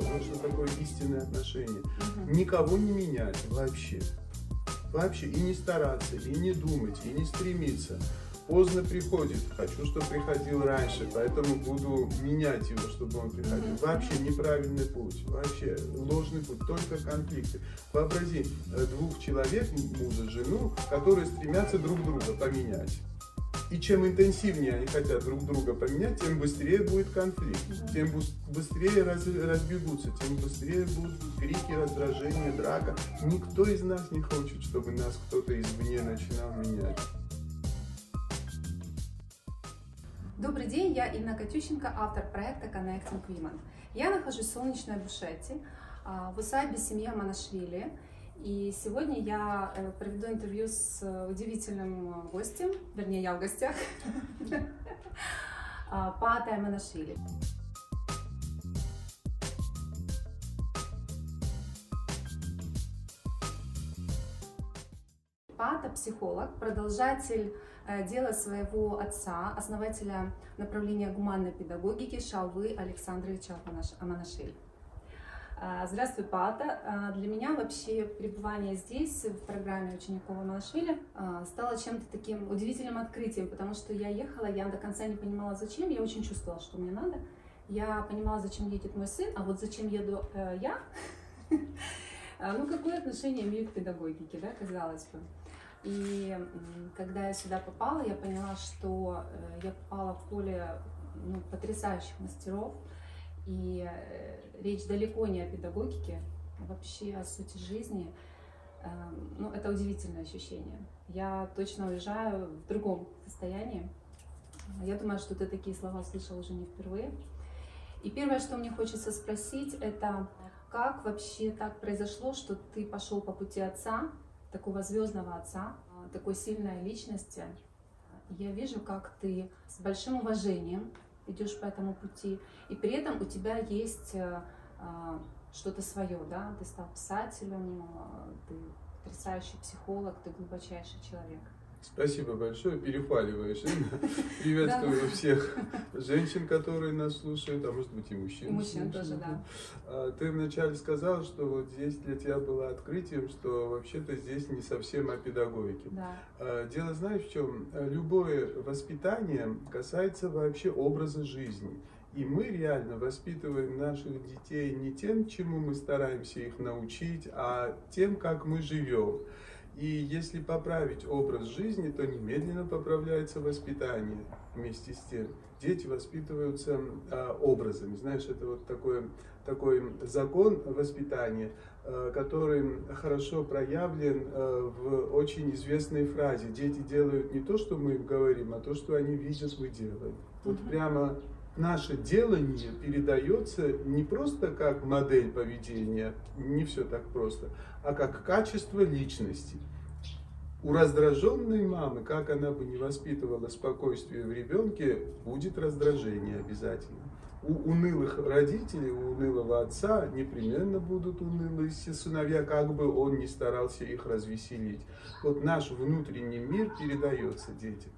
вот что такое истинное отношение. Никого не менять вообще. Вообще. И не стараться, и не думать, и не стремиться. Поздно приходит. Хочу, чтобы приходил раньше, поэтому буду менять его, чтобы он приходил. Вообще неправильный путь. Вообще ложный путь. Только конфликты. Вообрази э, двух человек, мужа, жену, которые стремятся друг друга поменять. И чем интенсивнее они хотят друг друга поменять, тем быстрее будет конфликт, тем быстрее раз, разбегутся, тем быстрее будут крики, раздражение, драка. Никто из нас не хочет, чтобы нас кто-то извне начинал менять. Добрый день, я Инна Катющенко, автор проекта Connecting Women. Я нахожусь в солнечной Бушете, в усадьбе семья Манашвили. И сегодня я э, проведу интервью с удивительным гостем, вернее, я в гостях, а, Пата Манашвили. Пата – психолог, продолжатель э, дела своего отца, основателя направления гуманной педагогики Шалвы Александровича Аманашвили. А, здравствуй, Пата. А, для меня вообще пребывание здесь, в программе учеников Малашвили, а, стало чем-то таким удивительным открытием, потому что я ехала, я до конца не понимала, зачем, я очень чувствовала, что мне надо. Я понимала, зачем едет мой сын, а вот зачем еду э, я, ну, какое отношение имею к педагогике, да, казалось бы. И когда я сюда попала, я поняла, что э, я попала в поле ну, потрясающих мастеров, и э, речь далеко не о педагогике, а вообще о сути жизни. Эм, ну, это удивительное ощущение. Я точно уезжаю в другом состоянии. Я думаю, что ты такие слова слышал уже не впервые. И первое, что мне хочется спросить, это как вообще так произошло, что ты пошел по пути отца, такого звездного отца, такой сильной личности. Я вижу, как ты с большим уважением идешь по этому пути, и при этом у тебя есть э, а, что-то свое, да, ты стал писателем, э, ты потрясающий психолог, ты глубочайший человек. Спасибо большое, перехваливаешь. Приветствую всех женщин, которые нас слушают, а может быть и мужчин. И мужчин тоже, да. А, ты вначале сказал, что вот здесь для тебя было открытием, что вообще-то здесь не совсем о педагогике. Да. А, дело знаешь в чем? Любое воспитание касается вообще образа жизни. И мы реально воспитываем наших детей не тем, чему мы стараемся их научить, а тем, как мы живем. И если поправить образ жизни, то немедленно поправляется воспитание вместе с тем. Дети воспитываются э, образами. Знаешь, это вот такой, такой закон воспитания, э, который хорошо проявлен э, в очень известной фразе. Дети делают не то, что мы им говорим, а то, что они видят, мы делаем. Вот прямо наше делание передается не просто как модель поведения, не все так просто, а как качество личности. У раздраженной мамы, как она бы не воспитывала спокойствие в ребенке, будет раздражение обязательно. У унылых родителей, у унылого отца непременно будут унылые сыновья, как бы он ни старался их развеселить. Вот наш внутренний мир передается детям.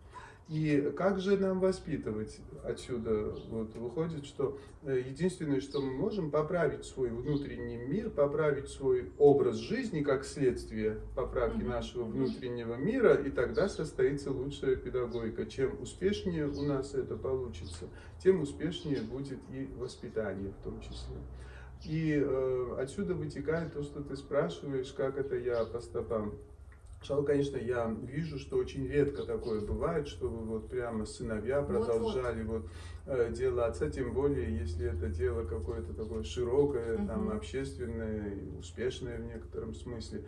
И как же нам воспитывать отсюда? Вот выходит, что э, единственное, что мы можем, поправить свой внутренний мир, поправить свой образ жизни как следствие поправки нашего внутреннего мира, и тогда состоится лучшая педагогика. Чем успешнее у нас это получится, тем успешнее будет и воспитание в том числе. И э, отсюда вытекает то, что ты спрашиваешь, как это я по стопам Сначала, конечно, я вижу, что очень редко такое бывает, чтобы вот прямо сыновья продолжали вот, вот э, дело отца, тем более, если это дело какое-то такое широкое, угу. там, общественное, успешное в некотором смысле.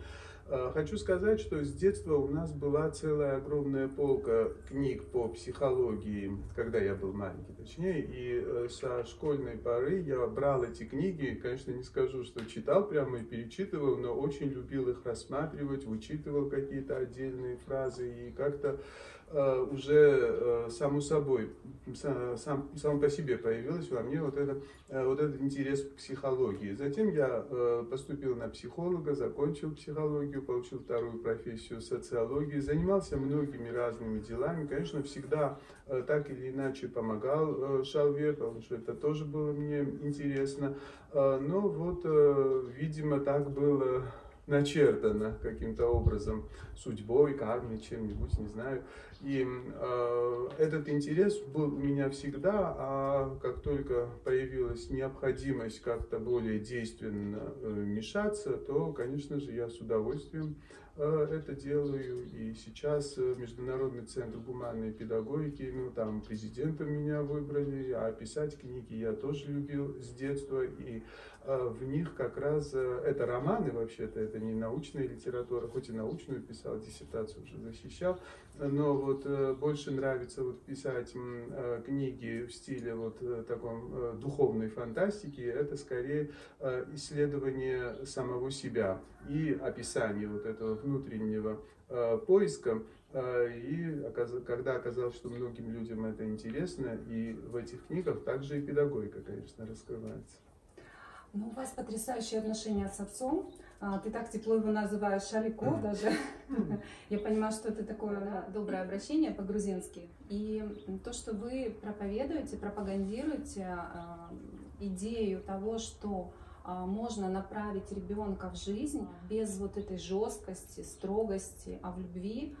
Э, хочу сказать, что с детства у нас была целая огромная полка книг по психологии, когда я был маленький, точнее, и э, со школьной поры я брал эти книги, конечно, не скажу, что читал прямо и перечитывал, но очень любил их рассматривать, вычитывал какие-то отдельные фразы и как-то уже само собой, сам, сам по себе появилось во мне вот, это, вот этот интерес к психологии. Затем я поступил на психолога, закончил психологию, получил вторую профессию социологии, занимался многими разными делами. Конечно, всегда так или иначе помогал Шалве, потому что это тоже было мне интересно. Но вот, видимо, так было начертано каким-то образом судьбой, кармой, чем-нибудь, не знаю. И э, этот интерес был у меня всегда, а как только появилась необходимость как-то более действенно э, мешаться, то, конечно же, я с удовольствием э, это делаю. И сейчас э, Международный центр гуманной педагогики, ну там президентом меня выбрали, а писать книги я тоже любил с детства. И в них как раз, э, это романы вообще-то, это не научная литература, хоть и научную писал, диссертацию уже защищал, но вот э, больше нравится вот писать э, книги в стиле вот э, таком духовной фантастики, это скорее исследование самого себя и описание вот этого внутреннего поиска. И когда оказалось, что многим людям это интересно, и в этих книгах также и педагогика, конечно, раскрывается. Ну, у вас потрясающие отношения с отцом. А, ты так тепло его называешь Шалико даже. Я понимаю, что это такое доброе обращение по-грузински. И то, что вы проповедуете, пропагандируете а, идею того, что а, можно направить ребенка в жизнь без вот этой жесткости, строгости, а в любви,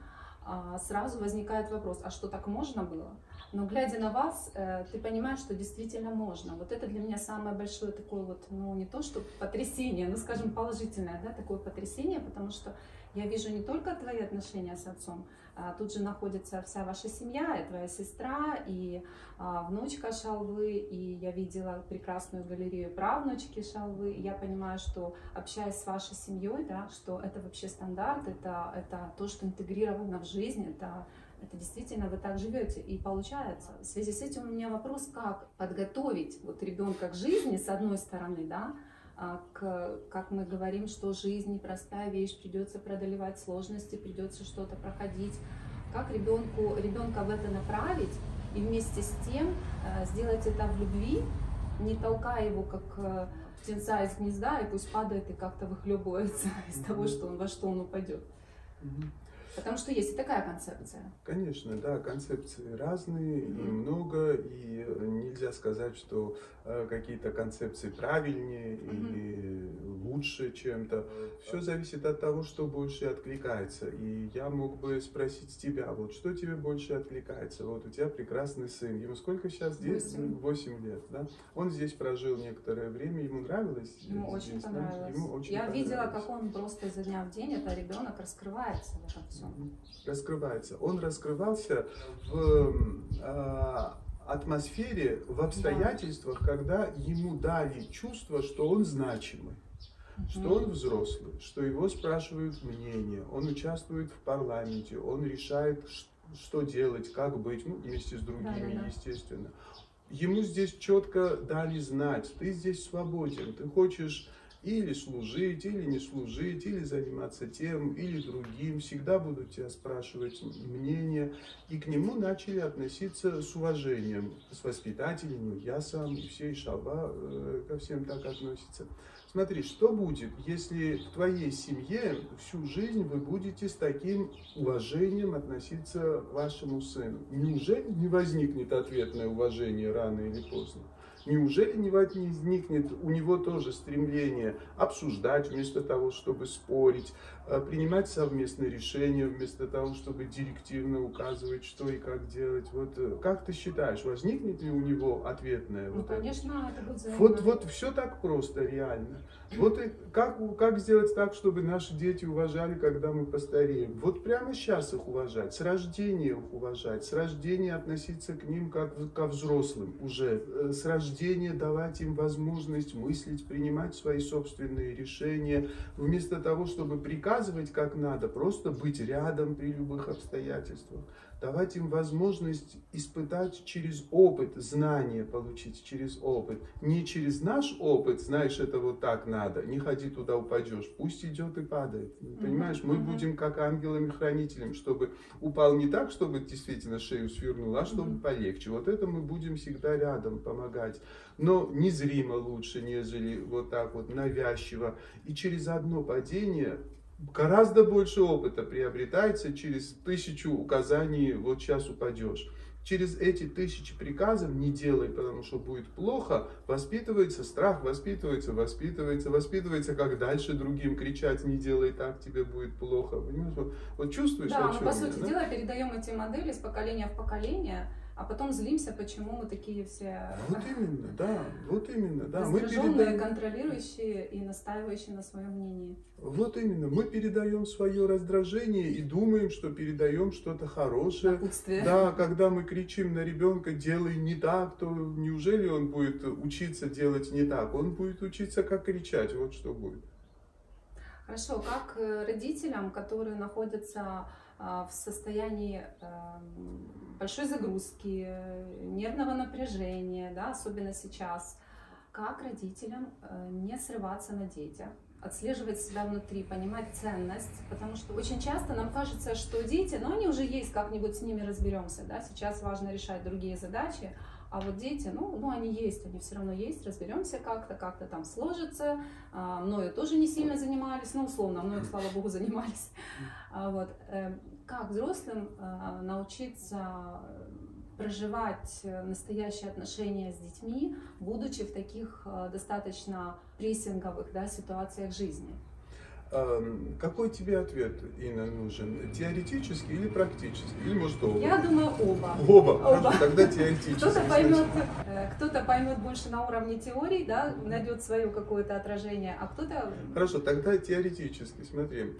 сразу возникает вопрос, а что так можно было? Но глядя на вас, э, ты понимаешь, что действительно можно. Вот это для меня самое большое такое вот, ну не то что потрясение, ну скажем положительное, да, такое потрясение, потому что я вижу не только твои отношения с отцом, а тут же находится вся ваша семья, и твоя сестра, и а, внучка Шалвы, и я видела прекрасную галерею правнучки Шалвы, я понимаю, что общаясь с вашей семьей, да, что это вообще стандарт, это, это то, что интегрировано в жизнь, это это действительно вы так живете и получается. В связи с этим у меня вопрос, как подготовить вот ребенка к жизни, с одной стороны, да, а, к, как мы говорим, что жизнь непростая вещь, придется преодолевать сложности, придется что-то проходить. Как ребенку, ребенка в это направить и вместе с тем э, сделать это в любви, не толкая его как э, птенца из гнезда, и пусть падает и как-то выхлебывается из того, что он, во что он упадет. Потому что есть и такая концепция. Конечно, да, концепции разные, mm-hmm. и много, и нельзя сказать, что э, какие-то концепции правильнее mm-hmm. или лучше чем-то. Все зависит от того, что больше откликается. И я мог бы спросить тебя, вот что тебе больше откликается? Вот у тебя прекрасный сын, ему сколько сейчас? Восемь. Восемь лет, да? Он здесь прожил некоторое время, ему нравилось? Ему очень понравилось. Ему очень я понравилось. видела, как он просто изо дня в день, это ребенок раскрывается в этом всем раскрывается. Он раскрывался в э, атмосфере, в обстоятельствах, когда ему дали чувство, что он значимый что он взрослый, что его спрашивают мнение, он участвует в парламенте, он решает, что делать, как быть, ну, вместе с другими, естественно. Ему здесь четко дали знать, ты здесь свободен, ты хочешь или служить, или не служить, или заниматься тем, или другим. Всегда будут тебя спрашивать мнение. И к нему начали относиться с уважением, с воспитателями. Я сам, и все, и Шаба э, ко всем так относятся. Смотри, что будет, если в твоей семье всю жизнь вы будете с таким уважением относиться к вашему сыну? Неужели не возникнет ответное уважение рано или поздно? Неужели не возникнет у него тоже стремление обсуждать вместо того, чтобы спорить, э, принимать совместные решения вместо того, чтобы директивно указывать, что и как делать? Вот э, как ты считаешь, возникнет ли у него ответное? Ну, вот конечно, это, это будет Вот, вот все так просто, реально. Вот и как, как сделать так, чтобы наши дети уважали, когда мы постареем? Вот прямо сейчас их уважать, с рождения их уважать, с рождения относиться к ним как ко взрослым уже, э, с рождения рождения давать им возможность мыслить, принимать свои собственные решения, вместо того, чтобы приказывать как надо, просто быть рядом при любых обстоятельствах. Давать им возможность испытать через опыт, знания получить через опыт. Не через наш опыт, знаешь, это вот так надо, не ходи туда, упадешь. Пусть идет и падает. Понимаешь, мы будем как ангелами-хранителями, чтобы упал не так, чтобы действительно шею свернул, а чтобы полегче. Вот это мы будем всегда рядом помогать. Но незримо лучше, нежели вот так вот навязчиво. И через одно падение гораздо больше опыта приобретается через тысячу указаний, вот сейчас упадешь. Через эти тысячи приказов не делай, потому что будет плохо, воспитывается страх, воспитывается, воспитывается, воспитывается, как дальше другим кричать, не делай так, тебе будет плохо. Понимаешь? Вот, чувствуешь, да, о чем по сути да? дела передаем эти модели с поколения в поколение, а потом злимся, почему мы такие все... Вот именно, да, вот именно, да. Мы передаем... контролирующие и настаивающие на своем мнении. Вот именно, мы передаем свое раздражение и думаем, что передаем что-то хорошее. Напутствие. Да, когда мы кричим на ребенка, делай не так, то неужели он будет учиться делать не так? Он будет учиться, как кричать, вот что будет. Хорошо, как э, родителям, которые находятся в состоянии эм, большой загрузки, нервного напряжения, да, особенно сейчас, как родителям э, не срываться на детях, отслеживать себя внутри, понимать ценность, потому что очень часто нам кажется, что дети, ну они уже есть, как-нибудь с ними разберемся, да, сейчас важно решать другие задачи, а вот дети, ну, ну они есть, они все равно есть, разберемся как-то, как-то там сложится. А, мною тоже не сильно занимались, ну, условно, мною, слава богу, занимались. А, вот. Э, как взрослым э, научиться проживать настоящие отношения с детьми, будучи в таких э, достаточно прессинговых да, ситуациях жизни? Какой тебе ответ, Инна, нужен? Теоретический или практический? Или может оба? Я думаю оба. Оба? оба. Хорошо, тогда теоретический. Кто-то поймет, э, кто-то поймет больше на уровне теории, да, найдет свое какое-то отражение, а кто-то... Хорошо, тогда теоретически, смотри.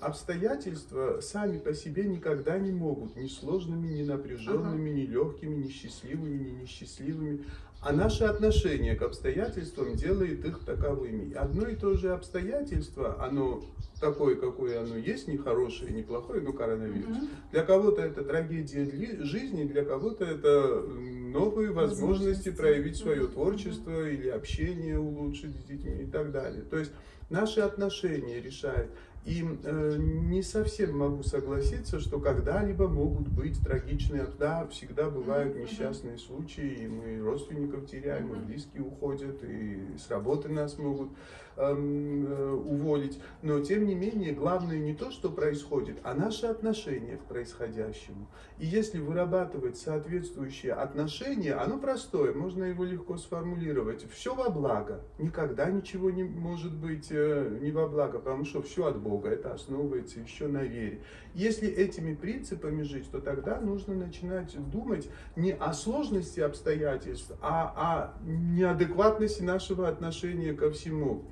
Обстоятельства сами по себе никогда не могут ни сложными, ни напряженными, ага. ни легкими, ни счастливыми, ни несчастливыми а наше отношение к обстоятельствам делает их таковыми. Одно и то же обстоятельство, оно такое, какое оно есть, не хорошее, не плохое, но коронавирус. Mm-hmm. Для кого-то это трагедия жизни, для кого-то это новые возможности проявить свое творчество mm-hmm. или общение улучшить с детьми и так далее. То есть наши отношения решают. И э, не совсем могу согласиться, что когда-либо могут быть трагичные, да, всегда бывают несчастные случаи, и мы родственников теряем, и близкие уходят, и с работы нас могут э, уволить. Но тем не менее, главное не то, что происходит, а наше отношение к происходящему. И если вырабатывать соответствующее отношение, оно простое, можно его легко сформулировать. Все во благо. Никогда ничего не может быть э, не во благо, потому что все от. Бога, это основывается еще на вере. Если этими принципами жить, то тогда нужно начинать думать не о сложности обстоятельств, а о неадекватности нашего отношения ко всему.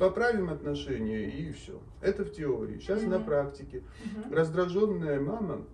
Поправим отношения и все. Это в теории. Сейчас mm-hmm. на практике. Mm-hmm. Раздраженная мама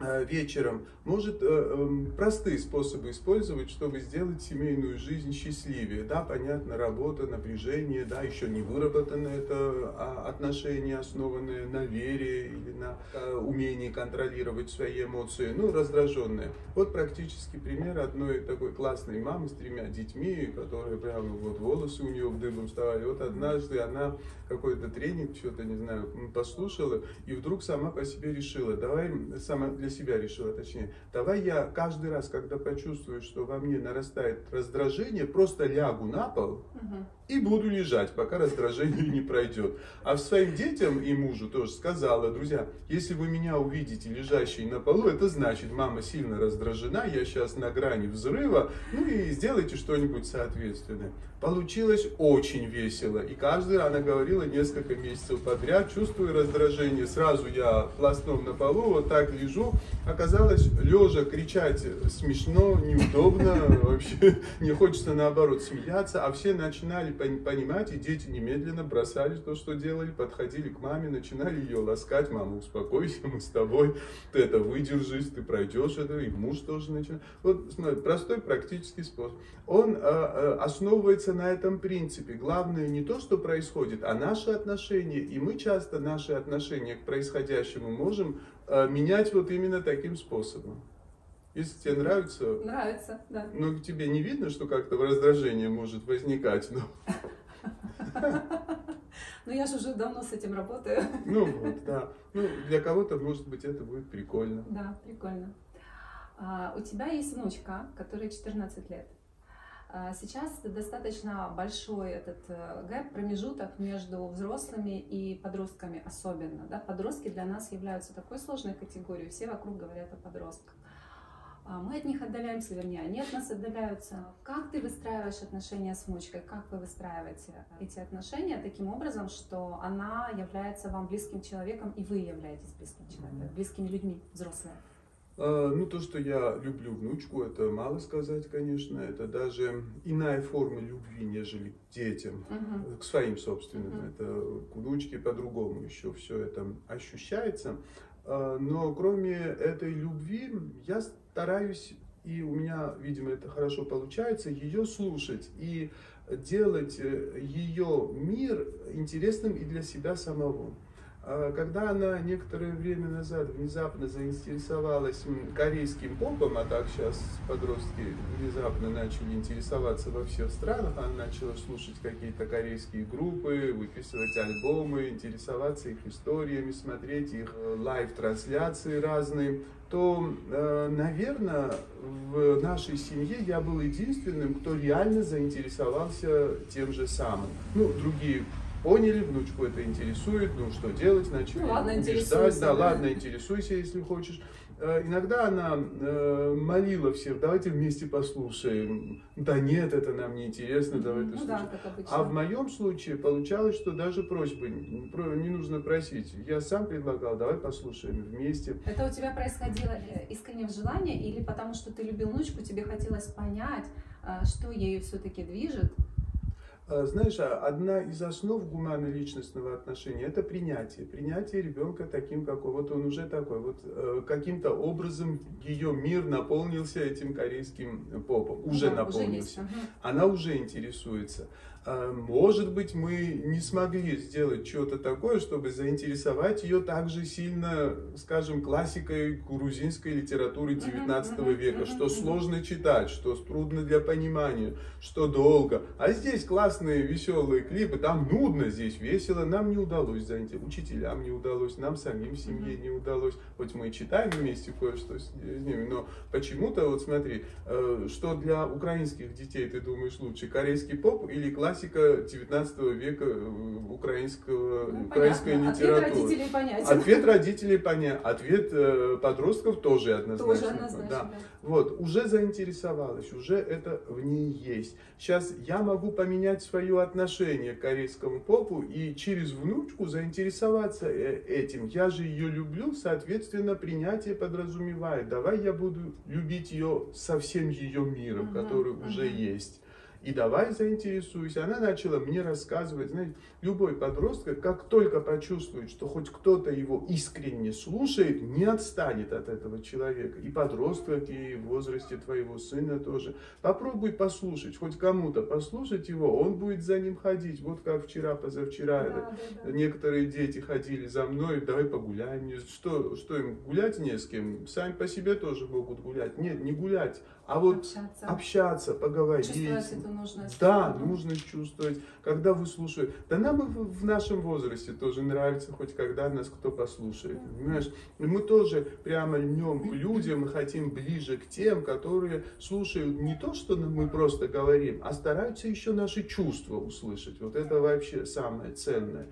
вечером, может э, эм, простые способы использовать, чтобы сделать семейную жизнь счастливее. Да, понятно, работа, напряжение, да, еще не выработано это а, отношение, основанное на вере или на э, умении контролировать свои эмоции, ну, раздраженные. Вот практически пример одной такой классной мамы с тремя детьми, которая прямо вот волосы у нее в дыбом вставали. Вот однажды она какой-то тренинг, что-то, не знаю, послушала, и вдруг сама по себе решила, давай сама для себя решила, точнее, давай я каждый раз, когда почувствую, что во мне нарастает раздражение, просто лягу на пол угу. И буду лежать, пока раздражение не пройдет. А своим детям и мужу тоже сказала, друзья, если вы меня увидите лежащей на полу, это значит, мама сильно раздражена, я сейчас на грани взрыва, ну и сделайте что-нибудь соответственное. Получилось очень весело. И каждый она говорила несколько месяцев подряд, чувствую раздражение. Сразу я пластом на полу, вот так лежу. Оказалось, лежа кричать смешно, неудобно, вообще не хочется наоборот смеяться. А все начинали понимать, и дети немедленно бросали то, что делали, подходили к маме, начинали ее ласкать. Мама, успокойся, мы с тобой, ты это выдержишь, ты пройдешь это, и муж тоже начинает. Вот смотри, простой практический способ. Он э, основывается на этом принципе. Главное не то, что происходит, а наши отношения. И мы часто наши отношения к происходящему можем э, менять вот именно таким способом. Если тебе нравится... Нравится, да. Ну, тебе не видно, что как-то раздражение может возникать, но... Ну, я же уже давно с этим работаю. Ну вот, да. Ну, для кого-то, может быть, это будет прикольно. Да, прикольно. А, у тебя есть внучка, которой 14 лет. А, сейчас достаточно большой этот э, гэп, промежуток между взрослыми и подростками особенно. Да? Подростки для нас являются такой сложной категорией, все вокруг говорят о подростках. А мы от них отдаляемся, вернее, они от нас отдаляются. Как ты выстраиваешь отношения с внучкой? Как вы выстраиваете эти отношения таким образом, что она является вам близким человеком, и вы являетесь близким человеком, близкими людьми, взрослые? А, ну, то, что я люблю внучку, это мало сказать, конечно. Это даже иная форма любви, нежели к детям, uh-huh. к своим собственным. Uh-huh. Это к внучке по-другому еще все это ощущается. А, но кроме этой любви, я стараюсь, и у меня, видимо, это хорошо получается, ее слушать и делать э, ее мир интересным и для себя самого. А когда она некоторое время назад внезапно заинтересовалась корейским попом, а так сейчас подростки внезапно начали интересоваться во всех странах, она начала слушать какие-то корейские группы, выписывать альбомы, интересоваться их историями, смотреть их э, лайв-трансляции разные, то, э, наверное, в нашей семье я был единственным, кто реально заинтересовался тем же самым. Ну, другие поняли, внучку это интересует, ну что делать, начали ну, ладно, убеждать, да, да, ладно, интересуйся, если хочешь. Э, иногда она э, молила всех, давайте вместе послушаем. Да нет, это нам не интересно, давай ты ну, Да, а в моем случае получалось, что даже просьбы не нужно просить. Я сам предлагал, давай послушаем вместе. Это у тебя происходило э, искренне в желании или потому что ты любил внучку, тебе хотелось понять, что ею все-таки движет? А, знаешь, а одна из основ гуманно-личностного отношения – это принятие. Принятие ребенка таким, какой. Вот он уже такой. Вот э, каким-то образом ее мир наполнился этим корейским попом. Уже да, наполнился. Уже Она уже интересуется. А, может быть, мы не смогли сделать что-то такое, чтобы заинтересовать ее так же сильно, скажем, классикой грузинской литературы 19 века, что сложно читать, что трудно для понимания, что долго. А здесь классные, веселые клипы, там нудно, здесь весело, нам не удалось заинтересовать, учителям не удалось, нам самим семье не удалось. Хоть мы читаем вместе кое-что с ними, но почему-то, вот смотри, э, что для украинских детей ты думаешь лучше, корейский поп или классика классика 19 века э, украинского, ну, украинской понятно. литературы. Ответ родителей понятен. Ответ родителей понятен. Ответ э, подростков тоже однозначно. Тоже однозначно, да. да. Вот, уже заинтересовалась, уже это в ней есть. Сейчас я могу поменять свое отношение к корейскому попу и через внучку заинтересоваться э, этим. Я же ее люблю, соответственно, принятие подразумевает. Давай я буду любить ее со всем ее миром, uh-huh, который uh-huh. уже есть и давай заинтересуйся. Она начала мне рассказывать, знаете, любой подросток, как только почувствует, что хоть кто-то его искренне слушает, не отстанет от этого человека. И подросток, и в возрасте твоего сына тоже. Попробуй послушать, хоть кому-то послушать его, он будет за ним ходить. Вот как вчера, позавчера да, да, да. некоторые дети ходили за мной, давай погуляем. Что, что им, гулять не с кем? Сами по себе тоже могут гулять. Нет, не гулять, а вот общаться, общаться поговорить. Чувствовать нужность. Да, нужно чувствовать, когда вы слушаете. Да нам и в нашем возрасте тоже нравится, хоть когда нас кто послушает. Да. Понимаешь? И мы тоже прямо льнем к людям и хотим ближе к тем, которые слушают не то, что мы просто говорим, а стараются еще наши чувства услышать. Вот это вообще самое ценное.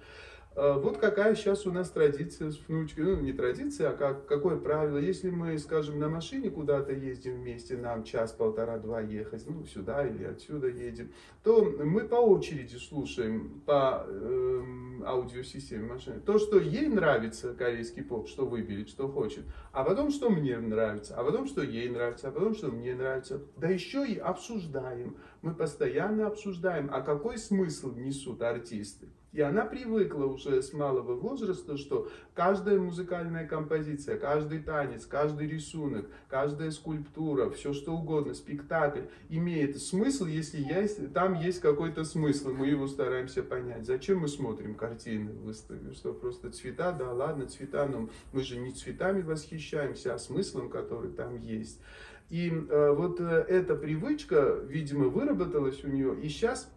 А, вот какая сейчас у нас традиция с внучкой. Ну, не традиция, а как, какое правило. Если мы, скажем, на машине куда-то ездим вместе, нам час, полтора, два ехать, ну, сюда или отсюда едем, то мы по очереди слушаем по э, аудиосистеме машины. То, что ей нравится корейский поп, что выберет, что хочет, а потом, что мне нравится, а потом, что ей нравится, а потом, что мне нравится. Да еще и обсуждаем. Мы постоянно обсуждаем, а какой смысл несут артисты. И она привыкла уже с малого возраста, что каждая музыкальная композиция, каждый танец, каждый рисунок, каждая скульптура, все что угодно, спектакль имеет смысл, если есть, там есть какой-то смысл, мы его стараемся понять. Зачем мы смотрим картины выставили, что просто цвета, да ладно, цвета, но мы же не цветами восхищаемся, а смыслом, который там есть. И э, вот э, эта привычка, видимо, выработалась у нее, и сейчас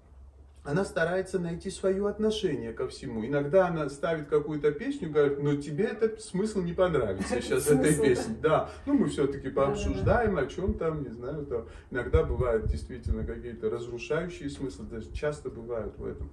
она старается найти свое отношение ко всему. Иногда она ставит какую-то песню, говорит, но тебе этот смысл не понравится сейчас этой песни. Да, ну мы все-таки пообсуждаем о чем там, не знаю, там иногда бывают действительно какие-то разрушающие смыслы, даже часто бывают в этом.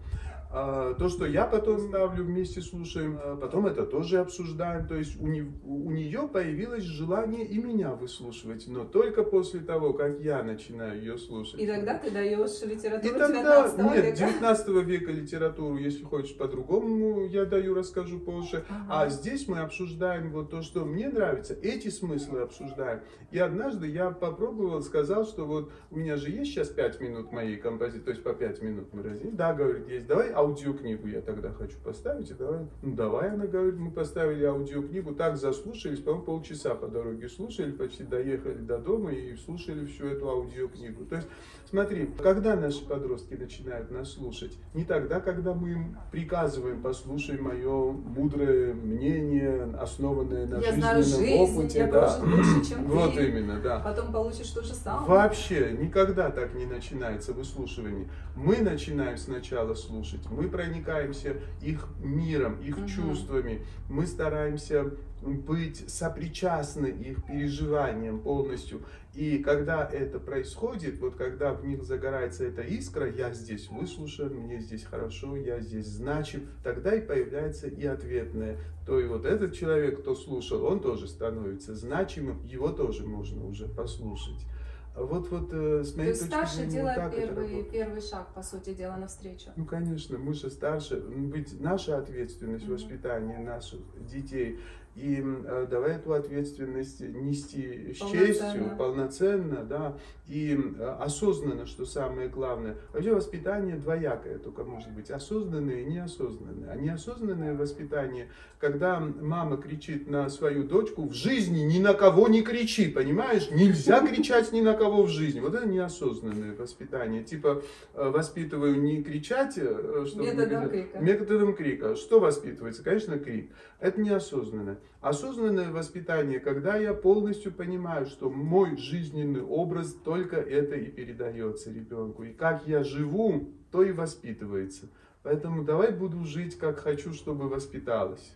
А, то, что я потом ставлю вместе слушаем, а потом это тоже обсуждаем. То есть у, не, у нее появилось желание и меня выслушивать, но только после того, как я начинаю ее слушать. И тогда ты даешь литературу и тогда, 19 нет, века. 19 века литературу, если хочешь по-другому, я даю, расскажу позже. Ага. А здесь мы обсуждаем вот то, что мне нравится, эти смыслы обсуждаем. И однажды я попробовал, сказал, что вот у меня же есть сейчас 5 минут моей композиции, то есть по 5 минут мы разделим. Да, говорит, есть, давай аудиокнигу я тогда хочу поставить. И давай, ну давай, она говорит, мы поставили аудиокнигу, так заслушались, по-моему, полчаса по дороге слушали, почти доехали до дома и слушали всю эту аудиокнигу. То есть, смотри, когда наши подростки начинают нас слушать? Не тогда, когда мы им приказываем, послушай мое мудрое мнение, основанное на я жизненном жизнь, опыте. Я да. лучше, чем вот ты. именно, да. Потом получишь то же самое. Вообще, никогда так не начинается выслушивание. Мы начинаем сначала слушать, мы проникаемся их миром, их угу. чувствами, мы стараемся быть сопричастны их переживаниям полностью. И когда это происходит, вот когда в них загорается эта искра, я здесь выслушан, мне здесь хорошо, я здесь значим, тогда и появляется и ответное. То и вот этот человек, кто слушал, он тоже становится значимым, его тоже можно уже послушать. Вот, вот э, с моей То есть старший зрения, делает вот первый, первый шаг, по сути дела, навстречу. Ну, конечно, мы же старше. Быть наша ответственность mm-hmm. воспитания наших детей и э, давай эту ответственность нести с честью, полноценно, да, и э, осознанно, что самое главное. Вообще воспитание двоякое только может быть, осознанное и неосознанное. А неосознанное воспитание, когда мама кричит на свою дочку, в жизни ни на кого не кричи, понимаешь? Нельзя кричать ни на кого в жизни. Вот это неосознанное воспитание. Типа э, воспитываю не кричать, чтобы методом крика. Методом крика. Что воспитывается? Конечно, крик. Это неосознанно. Осознанное воспитание, когда я полностью понимаю, что мой жизненный образ только это и передается ребенку. И как я живу, то и воспитывается. Поэтому давай буду жить, как хочу, чтобы воспиталась.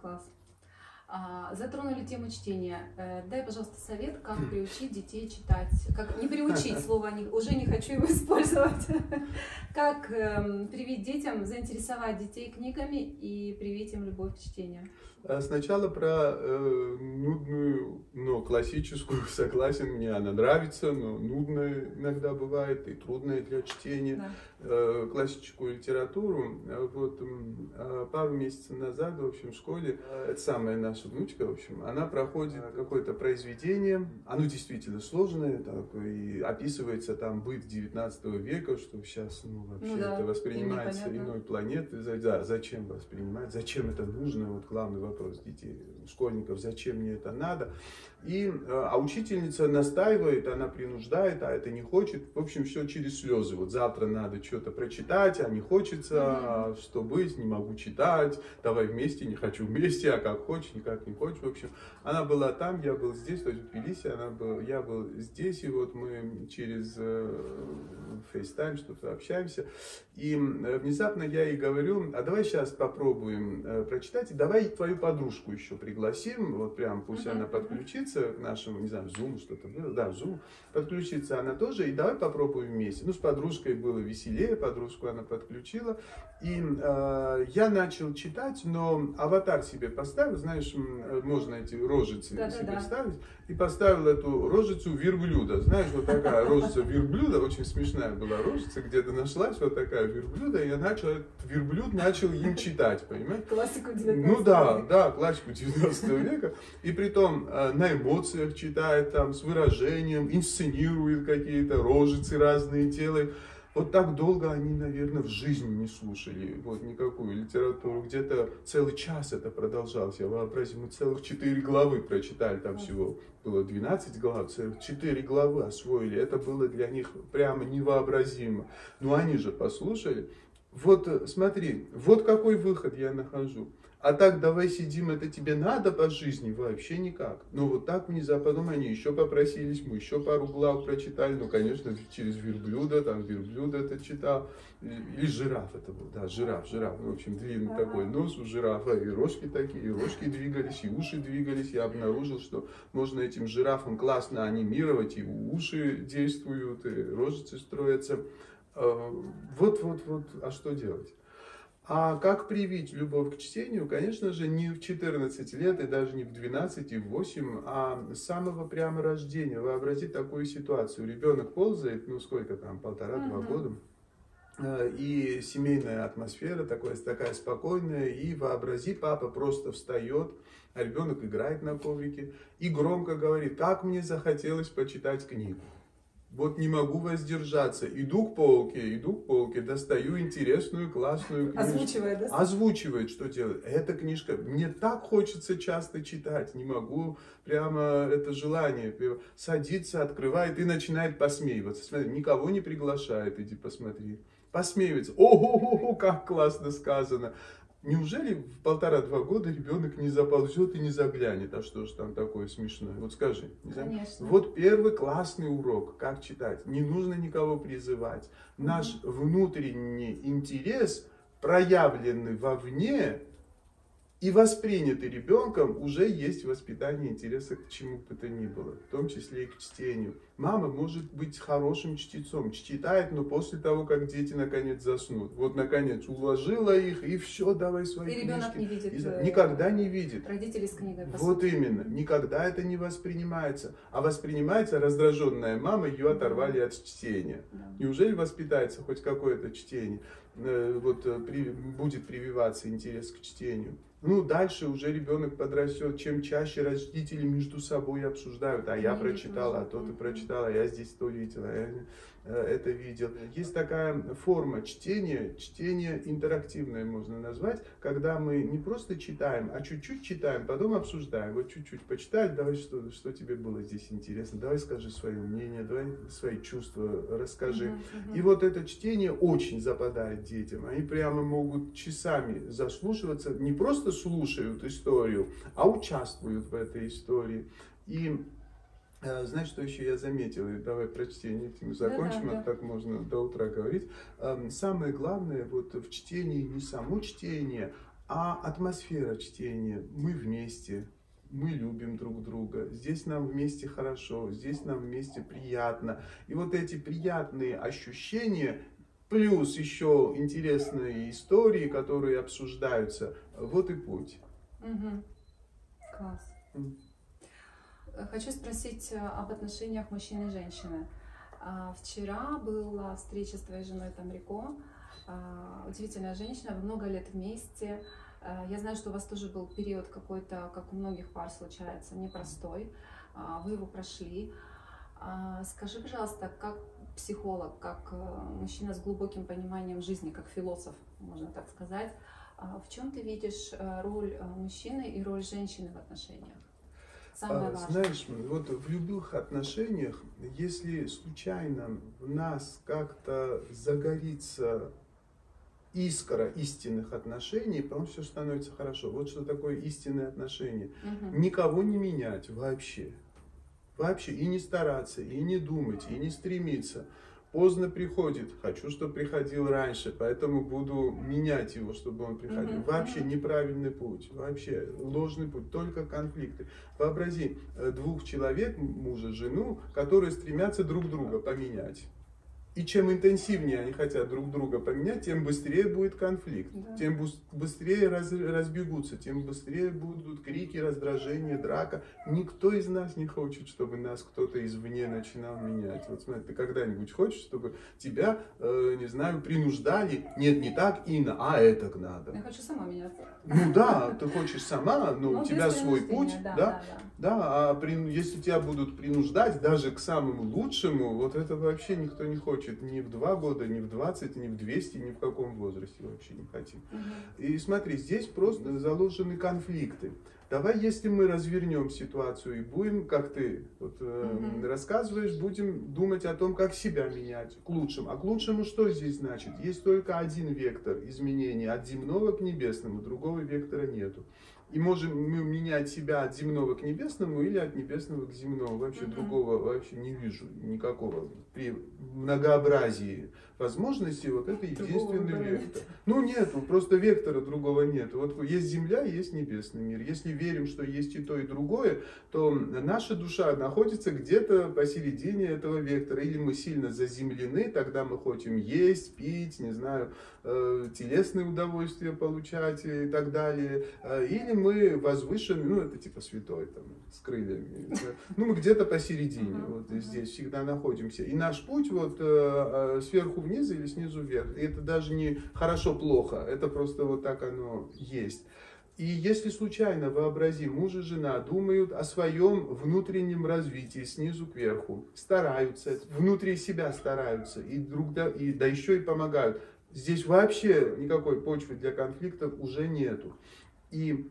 Класс. А, затронули тему чтения. Э, дай, пожалуйста, совет, как приучить детей читать. Как не приучить слово, не, уже не хочу его использовать. Как эм, привить детям, заинтересовать детей книгами и привить им любовь к чтению. А сначала про э, нудную, но классическую, согласен, мне она нравится, но нудная иногда бывает и трудная для чтения. Да. Э, классическую литературу. Вот э, пару месяцев назад, в общем, в школе, э, это самая наша внучка, в общем, она проходит какое-то произведение, оно действительно сложное, так, и описывается там быт 19 века, что сейчас ну, вообще ну, да, это воспринимается иной планеты. Да, зачем воспринимать, зачем это нужно, вот главный вопрос вопрос детей, школьников, зачем мне это надо. И, э, а учительница настаивает, она принуждает, а это не хочет. В общем, все через слезы. Вот завтра надо что-то прочитать, а не хочется, что быть, не могу читать, давай вместе, не хочу вместе, а как хочешь, никак не хочешь. В общем, она была там, я был здесь, то есть в Тбилиси, она был, я был здесь, и вот мы через FaceTime э, что-то общаемся. И э, внезапно я ей говорю, а давай сейчас попробуем прочитать, и давай твою подружку еще пригласим, вот прям пусть она подключится подключиться к нашему, не знаю, Zoom что-то было, да, Zoom, подключиться она тоже, и давай попробуем вместе. Ну, с подружкой было веселее, подружку она подключила, и э, я начал читать, но аватар себе поставил, знаешь, можно эти рожицы да, себе да, ставить, и поставил эту рожицу верблюда, знаешь, вот такая рожица верблюда, очень смешная была рожица, где-то нашлась вот такая верблюда, и я начал, этот верблюд начал им читать, понимаешь? Классику 19 Ну да, да, классику 19 века, и при том э, на эмоциях читает, там, с выражением, инсценирует какие-то рожицы разные, делает. Вот так долго они, наверное, в жизни не слушали вот никакую литературу. Где-то целый час это продолжалось. Я вообразил, мы целых четыре главы прочитали там всего было 12 глав, целых 4 главы освоили. Это было для них прямо невообразимо. Но они же послушали. Вот э, смотри, вот какой выход я нахожу. А так давай сидим, это тебе надо по жизни? Вообще никак. Но вот так внезапно, потом они еще попросились, мы еще пару глав прочитали. Ну, конечно, через верблюда, там верблюда это читал. Или жираф это был, да, жираф, жираф. В общем, длинный ага. такой нос у жирафа, и рожки такие, и рожки двигались, и уши двигались. Я обнаружил, что можно этим жирафом классно анимировать, и уши действуют, и рожицы строятся. А, вот, вот, вот, а что делать? А как привить любовь к чтению? Конечно же, не в 14 лет и даже не в 12 и в 8, а с самого прямо рождения. Вообрази такую ситуацию. Ребенок ползает, ну сколько там, полтора-два uh-huh. года, э, и семейная атмосфера такая, такая спокойная, и вообрази, папа просто встает, а ребенок играет на коврике и громко говорит, как мне захотелось почитать книгу. Вот не могу воздержаться. Иду к полке, иду к полке, достаю интересную, классную книжку. Озвучивает, да? Озвучивает, что делает. Эта книжка, мне так хочется часто читать, не могу, прямо это желание. Садится, открывает и начинает посмеиваться. Смотри, никого не приглашает, иди посмотри. Посмеивается. Ого, как классно сказано. Неужели в полтора-два года ребенок не заползет и не заглянет? А что же там такое смешное? Вот скажи. Не Конечно. Вот первый классный урок, как читать. Не нужно никого призывать. Наш внутренний интерес, проявленный вовне, и воспринятый ребенком уже есть воспитание интереса к чему бы то ни было, в том числе и к чтению. Мама может быть хорошим чтецом, читает, но после того, как дети наконец заснут. Вот наконец уложила их, и все, давай свои и книжки. ребенок не видит. И, э, никогда не видит. Родители с книгой. Вот сути. именно. Никогда это не воспринимается. А воспринимается раздраженная мама, ее оторвали от чтения. Да. Неужели воспитается хоть какое-то чтение? Э, вот э, при, будет прививаться интерес к чтению. Ну, дальше уже ребенок подрастет, чем чаще родители между собой обсуждают, а я прочитала, а то ты прочитала, я здесь то видела, а я э, это видел. Есть такая форма чтения, чтение интерактивное можно назвать, когда мы не просто читаем, а чуть-чуть читаем, потом обсуждаем. Вот чуть-чуть почитали, давай, что, что тебе было здесь интересно, давай скажи свое мнение, давай свои чувства расскажи. И вот это чтение очень западает детям. Они прямо могут часами заслушиваться, не просто слушают историю, а участвуют в этой истории. И э, знаешь, что еще я заметил? И давай про чтение этим закончим, да, да, а так можно до утра говорить. Эм, самое главное вот в чтении не само чтение, а атмосфера чтения. Мы вместе, мы любим друг друга, здесь нам вместе хорошо, здесь нам вместе приятно. И вот эти приятные ощущения плюс еще интересные истории, которые обсуждаются. Вот и путь. Угу. Класс. Mm. Хочу спросить э, об отношениях мужчины и женщины. А, вчера была встреча с твоей женой Тамрико. А, удивительная женщина, вы много лет вместе. А, я знаю, что у вас тоже был период какой-то, как у многих пар случается, непростой. Вы его прошли. Скажи, пожалуйста, как психолог, как э, мужчина с глубоким пониманием жизни, как философ, можно так сказать. А в чем ты видишь э, роль э, мужчины и роль женщины в отношениях? Самое а, важное. Знаешь, вот в любых отношениях, если случайно в нас как-то загорится искра истинных отношений, потом все становится хорошо. Вот что такое истинные отношения. Угу. Никого не менять вообще. Вообще и не стараться, и не думать, и не стремиться. Поздно приходит, хочу, чтобы приходил раньше, поэтому буду менять его, чтобы он приходил. Mm-hmm. Вообще неправильный путь, вообще ложный путь, только конфликты. Вообрази э, двух человек, мужа, жену, которые стремятся друг друга поменять. И чем интенсивнее они хотят друг друга поменять, тем быстрее будет конфликт, да. тем быстрее раз, разбегутся, тем быстрее будут крики, раздражение, драка. Никто из нас не хочет, чтобы нас кто-то извне начинал менять. Вот смотри, ты когда-нибудь хочешь, чтобы тебя, э, не знаю, принуждали? Нет, не так, Инна, а это надо. Я хочу сама меняться. Ну да, ты хочешь сама, но ну, у тебя свой путь, да, да, да, да. а при, если тебя будут принуждать даже к самому лучшему, вот это вообще никто не хочет хочет ни в 2 года, ни в 20, ни в 200, ни в каком возрасте вообще не хотим. Мгм. И смотри, здесь просто заложены конфликты. Давай, если мы развернем ситуацию и будем, как ты вот, э, Мгм. рассказываешь, будем думать о том, как себя менять к лучшему. А к лучшему что здесь значит? Есть только один вектор изменения от земного к небесному, другого вектора нету. И можем мы менять себя от земного к небесному или от небесного к земному. Вообще Мгм. другого вообще не вижу никакого. При многообразии возможностей вот это Другого единственный выбора нет. вектор. Ну нет, просто вектора другого нет. Вот есть Земля, есть небесный мир. Если верим, что есть и то, и другое, то наша душа находится где-то посередине этого вектора. Или мы сильно заземлены, тогда мы хотим есть, пить, не знаю, э, телесные удовольствия получать и так далее. Э, Или мы возвышены, ну это типа святой там с крыльями. Ну мы где-то посередине, вот здесь всегда находимся. И наш путь вот э, э, сверху вниз или снизу вверх. И это даже не хорошо-плохо, это просто вот так оно есть. И если случайно вообразим, муж и жена думают о своем внутреннем развитии снизу кверху, стараются, внутри себя стараются, и друг да, и, да еще и помогают. Здесь вообще никакой почвы для конфликтов уже нету. И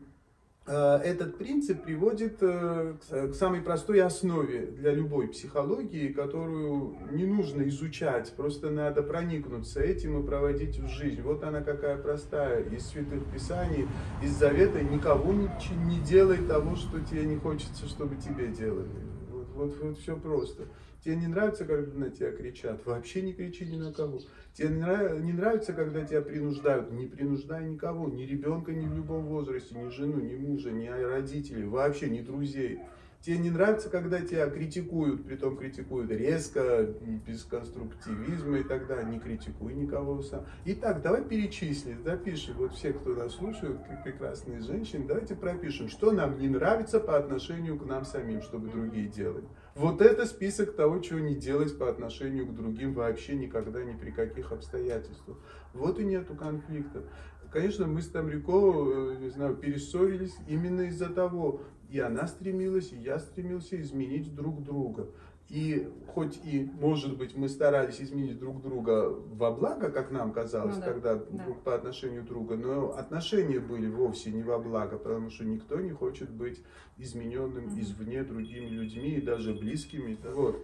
э, этот принцип приводит э, к, к самой простой основе для любой психологии, которую не нужно изучать, просто надо проникнуться этим и проводить в жизнь. Вот она какая простая из святых писаний, из завета. Никого не, не делай того, что тебе не хочется, чтобы тебе делали. Вот, вот, вот все просто. Тебе не нравится, когда на тебя кричат? Вообще не кричи ни на кого. Тебе не нрав- не нравится, когда тебя принуждают? Не принуждай никого, ни ребенка, ни в любом возрасте, ни жену, ни мужа, ни родителей, вообще ни друзей. Тебе не нравится, когда тебя критикуют, притом критикуют резко, без конструктивизма и так далее. Не критикуй никого сам. Итак, давай перечислим, запишем. Вот все, кто нас слушают, как прекрасные женщины, давайте пропишем, что нам не нравится по отношению к нам самим, чтобы другие делали. Вот это список того, чего не делать по отношению к другим вообще никогда, ни при каких обстоятельствах. Вот и нету конфликта. Конечно, мы с Тамряко, э, не знаю, перессорились именно из-за того, и она стремилась, и я стремился изменить друг друга. И хоть и, может быть, мы старались изменить друг друга во благо, как нам казалось, Ну да, тогда да. друг по отношению друга, но отношения были вовсе не во благо, потому что никто не хочет быть измененным Мгм. извне другими людьми, и даже близкими. Да, Вот.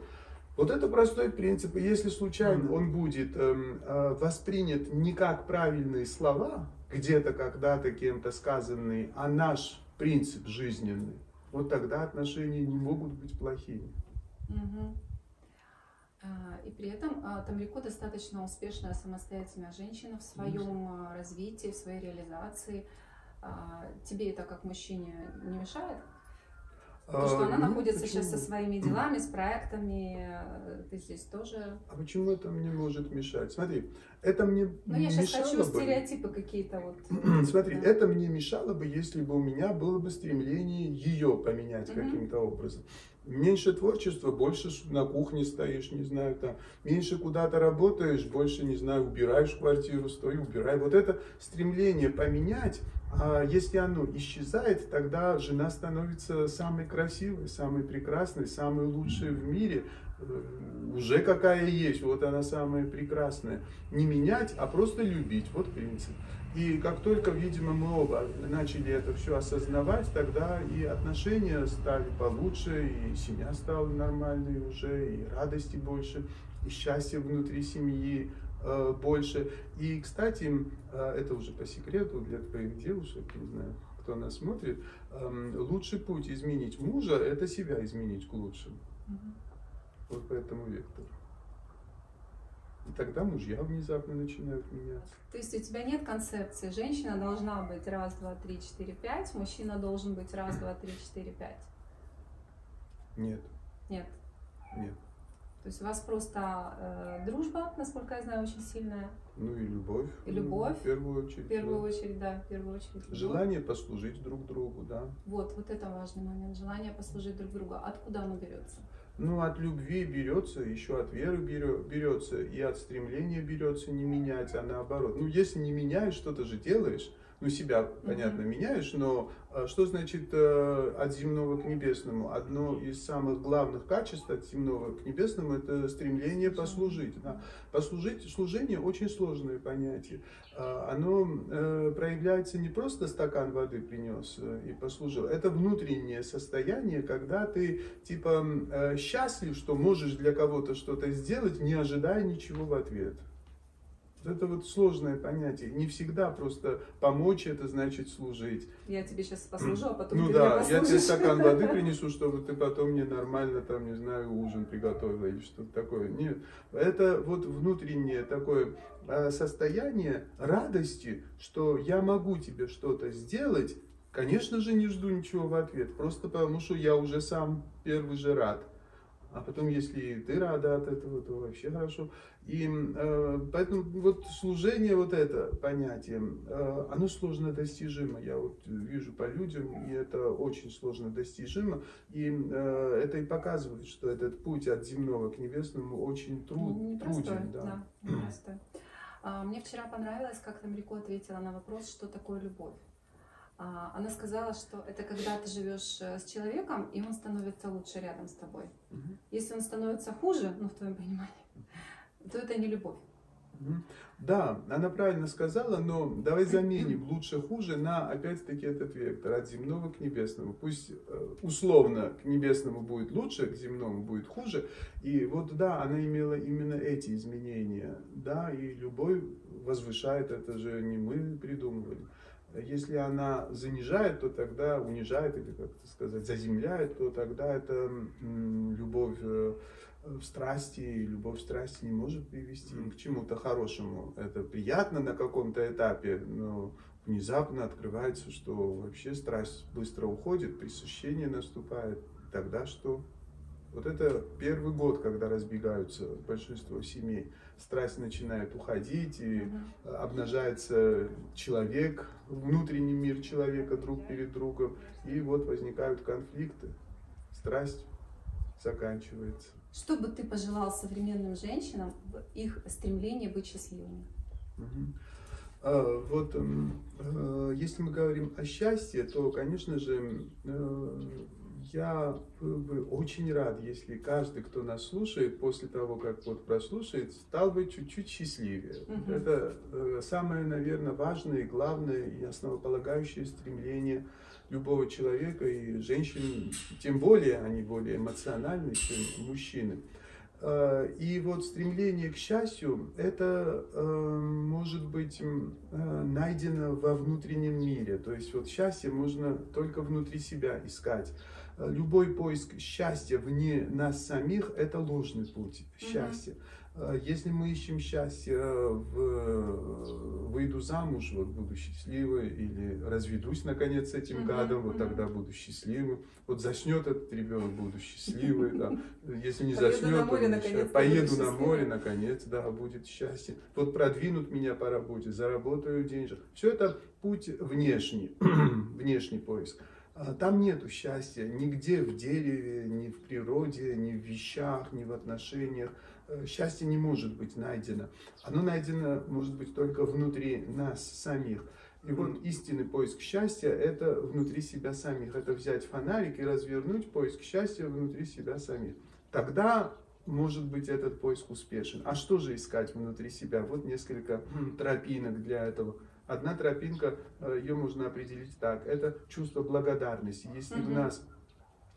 Вот это простой принцип. И если случайно он будет эм, э, воспринят не как правильные слова, где-то когда-то кем-то сказанные, а наш принцип жизненный, вот тогда отношения не могут быть плохими. А, И при этом а, Тамрико достаточно успешная самостоятельная женщина в своем а, развитии, в своей реализации. А, Тебе это как мужчине не мешает? То, что А, она ну, находится сейчас со почему? своими делами, с проектами, ты здесь тоже... А почему это мне может мешать? Смотри, это мне Ну, я сейчас хочу бы. стереотипы какие-то вот... Смотри, да. это мне мешало бы, если бы у меня было бы стремление ее поменять каким-то образом. Меньше творчества, больше на кухне стоишь, не знаю, там, меньше куда-то работаешь, больше, не знаю, убираешь квартиру, стой, убирай. Вот это стремление поменять, а если оно исчезает, тогда жена становится самой красивой, самой прекрасной, самой лучшей в мире. Э, Уже какая есть, вот она самая прекрасная. Не менять, а просто любить. Вот принцип. И как только, видимо, мы оба начали это все осознавать, тогда и отношения стали получше, и семья стала нормальной уже, и радости больше, и счастья внутри семьи э, больше. И, кстати, э, это уже по секрету для твоих девушек, не знаю, кто нас смотрит, эм, лучший путь изменить мужа – это себя изменить к лучшему. Мгм. Вот по этому вектору. И тогда мужья внезапно начинают меняться. То есть у тебя нет концепции, женщина должна быть раз, два, три, четыре, пять, мужчина должен быть раз, два, три, четыре, пять. Нет, Нет. нет. То есть у вас просто э, дружба, насколько я знаю, очень сильная. Ну и любовь. И ну, любовь. В первую очередь. В первую да. очередь, да, в первую очередь. любовь. Желание послужить друг другу, да. Вот, вот это важный момент. Желание послужить друг другу. Откуда оно берется? Ну, от любви берется, еще от веры берется, и от стремления берется не менять, а наоборот. Ну, если не меняешь, что-то же делаешь, ну, себя, понятно, mm-hmm. меняешь, но а, что значит э, от земного к небесному? Одно из самых главных качеств от земного к небесному это стремление послужить. Да. Послужить, служение очень сложное понятие. А, оно э, проявляется не просто стакан воды принес э, и послужил, это внутреннее состояние, когда ты типа счастлив, что можешь для кого-то что-то сделать, не ожидая ничего в ответ. Это вот сложное понятие. Не всегда просто помочь это значит служить. Я тебе сейчас послужу, а потом ну, да, я тебе стакан воды принесу, чтобы ты потом мне нормально там, не знаю, ужин приготовила или что-то такое. Нет, это вот внутреннее такое а, состояние радости, что я могу тебе что-то сделать, конечно же не жду ничего в ответ, просто потому что я уже сам первый же рад. А потом, если ты рада от этого, то вообще хорошо. И э, поэтому вот служение, вот это понятие, э, оно сложно достижимо. Я вот вижу по людям, и это очень сложно достижимо. И э, это и показывает, что этот путь от земного к небесному очень труд, ну, труден. Да, да непростой. А, мне вчера понравилось, как Тамрико ответила на вопрос, что такое любовь. А, она сказала, что это когда ты живешь э, с человеком, и он становится лучше рядом с тобой. Угу. Если он становится хуже, ну в твоем понимании, то это не любовь. Да, она правильно сказала, но давай заменим лучше-хуже на, опять-таки, этот вектор от земного к небесному. Пусть э, условно к небесному будет лучше, к земному будет хуже. И вот да, она имела именно эти изменения. Да, и любовь возвышает, это же не мы придумывали. Если она занижает, то тогда унижает, или как это сказать, заземляет, то тогда это любовь э, в страсти, любовь в страсти не может привести к чему-то хорошему. Это приятно на каком-то этапе, но внезапно открывается, что вообще страсть быстро уходит, пресыщение наступает. Тогда что? Вот это первый год, когда разбегаются большинство семей. Страсть начинает уходить, и угу. обнажается человек, внутренний мир человека друг перед другом. И вот возникают конфликты. Страсть заканчивается. Что бы ты пожелал современным женщинам в их стремлении быть счастливыми? А, вот э, если мы говорим о счастье, то, конечно же, э, я был бы очень рад, если каждый, кто нас слушает, после того, как вот прослушает, стал бы чуть-чуть счастливее. Угу. Это э, самое, наверное, важное и главное и основополагающее стремление любого человека и женщин, тем более они более эмоциональны, чем мужчины. А, и вот стремление к счастью, это э, может быть э, найдено во внутреннем мире. То есть вот счастье можно только внутри себя искать. Любой поиск счастья вне нас самих – это ложный путь счастья. А если мы ищем счастье в выйду замуж, вот буду счастливой, или разведусь наконец с этим гадом, вот тогда буду счастливым. Вот заснет этот ребенок, буду счастливый. Да. Если не поеду заснет, на море, наконец, поеду на море, наконец, да, будет счастье. Вот продвинут меня по работе, заработаю денежек. Все это путь внешний, внешний поиск. А там нету счастья нигде в дереве, ни в природе, ни в вещах, ни в отношениях. Э, счастье не может быть найдено. Оно найдено, может быть, только внутри нас самих. И вот истинный поиск счастья – это внутри себя самих. Это взять фонарик и развернуть поиск счастья внутри себя самих. Тогда может быть этот поиск успешен. А что же искать внутри себя? Вот несколько тропинок для этого. Одна тропинка, э, ее можно определить так, это чувство благодарности. Если mm-hmm. в нас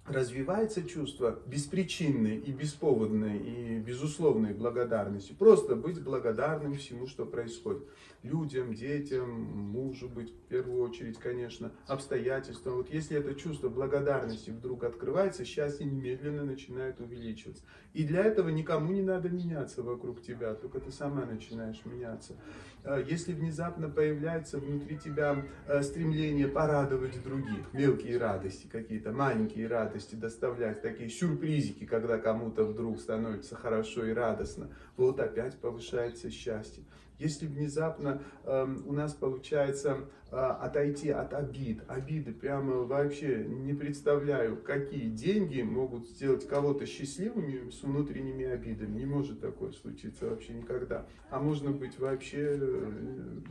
развивается чувство беспричинной и бесповодной и безусловной благодарности. Просто быть благодарным всему, что происходит. Людям, детям, мужу быть в первую очередь, конечно, обстоятельствам. Вот если это чувство благодарности вдруг открывается, счастье немедленно начинает увеличиваться. И для этого никому не надо меняться вокруг тебя, только ты сама начинаешь меняться. А если внезапно появляется внутри тебя э, стремление порадовать других, мелкие радости какие-то, маленькие радости доставлять, такие сюрпризики, когда кому-то вдруг становится хорошо и радостно, вот опять повышается счастье. Если внезапно э, у нас получается э, отойти от обид, обиды прямо вообще не представляю, какие деньги могут сделать кого-то счастливыми с внутренними обидами. Не может такое случиться вообще никогда. А можно быть вообще, э,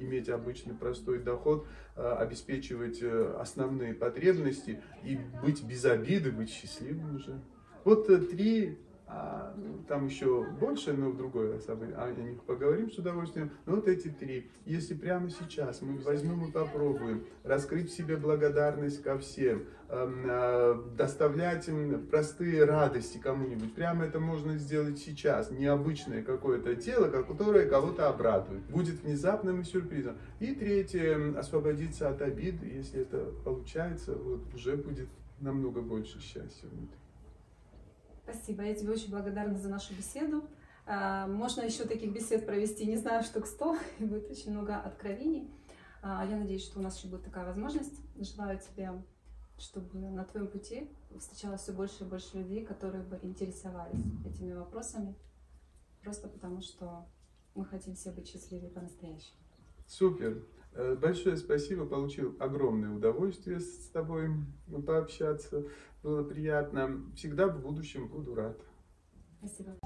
иметь обычный простой доход, э, обеспечивать э, основные потребности и быть без обиды, быть счастливым уже. Вот э, три а, там еще больше, но в другой раз об, о них поговорим с удовольствием. Но вот эти три. Если прямо сейчас мы возьмем и попробуем раскрыть в себе благодарность ко всем, э, доставлять им простые радости кому-нибудь, прямо это можно сделать сейчас. Необычное какое-то дело, которое кого-то обрадует. Будет внезапным сюрпризом. И третье, освободиться от обид, если это получается, вот уже будет намного больше счастья внутри. Спасибо, я тебе очень благодарна за нашу беседу. А, можно еще таких бесед провести, не знаю, штук сто, и будет очень много откровений. А, я надеюсь, что у нас еще будет такая возможность. Желаю тебе, чтобы на твоем пути встречалось все больше и больше людей, которые бы интересовались этими вопросами, просто потому что мы хотим все быть счастливы по-настоящему. Супер. Э, большое спасибо, получил огромное удовольствие с тобой пообщаться. Было приятно. Всегда в будущем буду рад. Спасибо.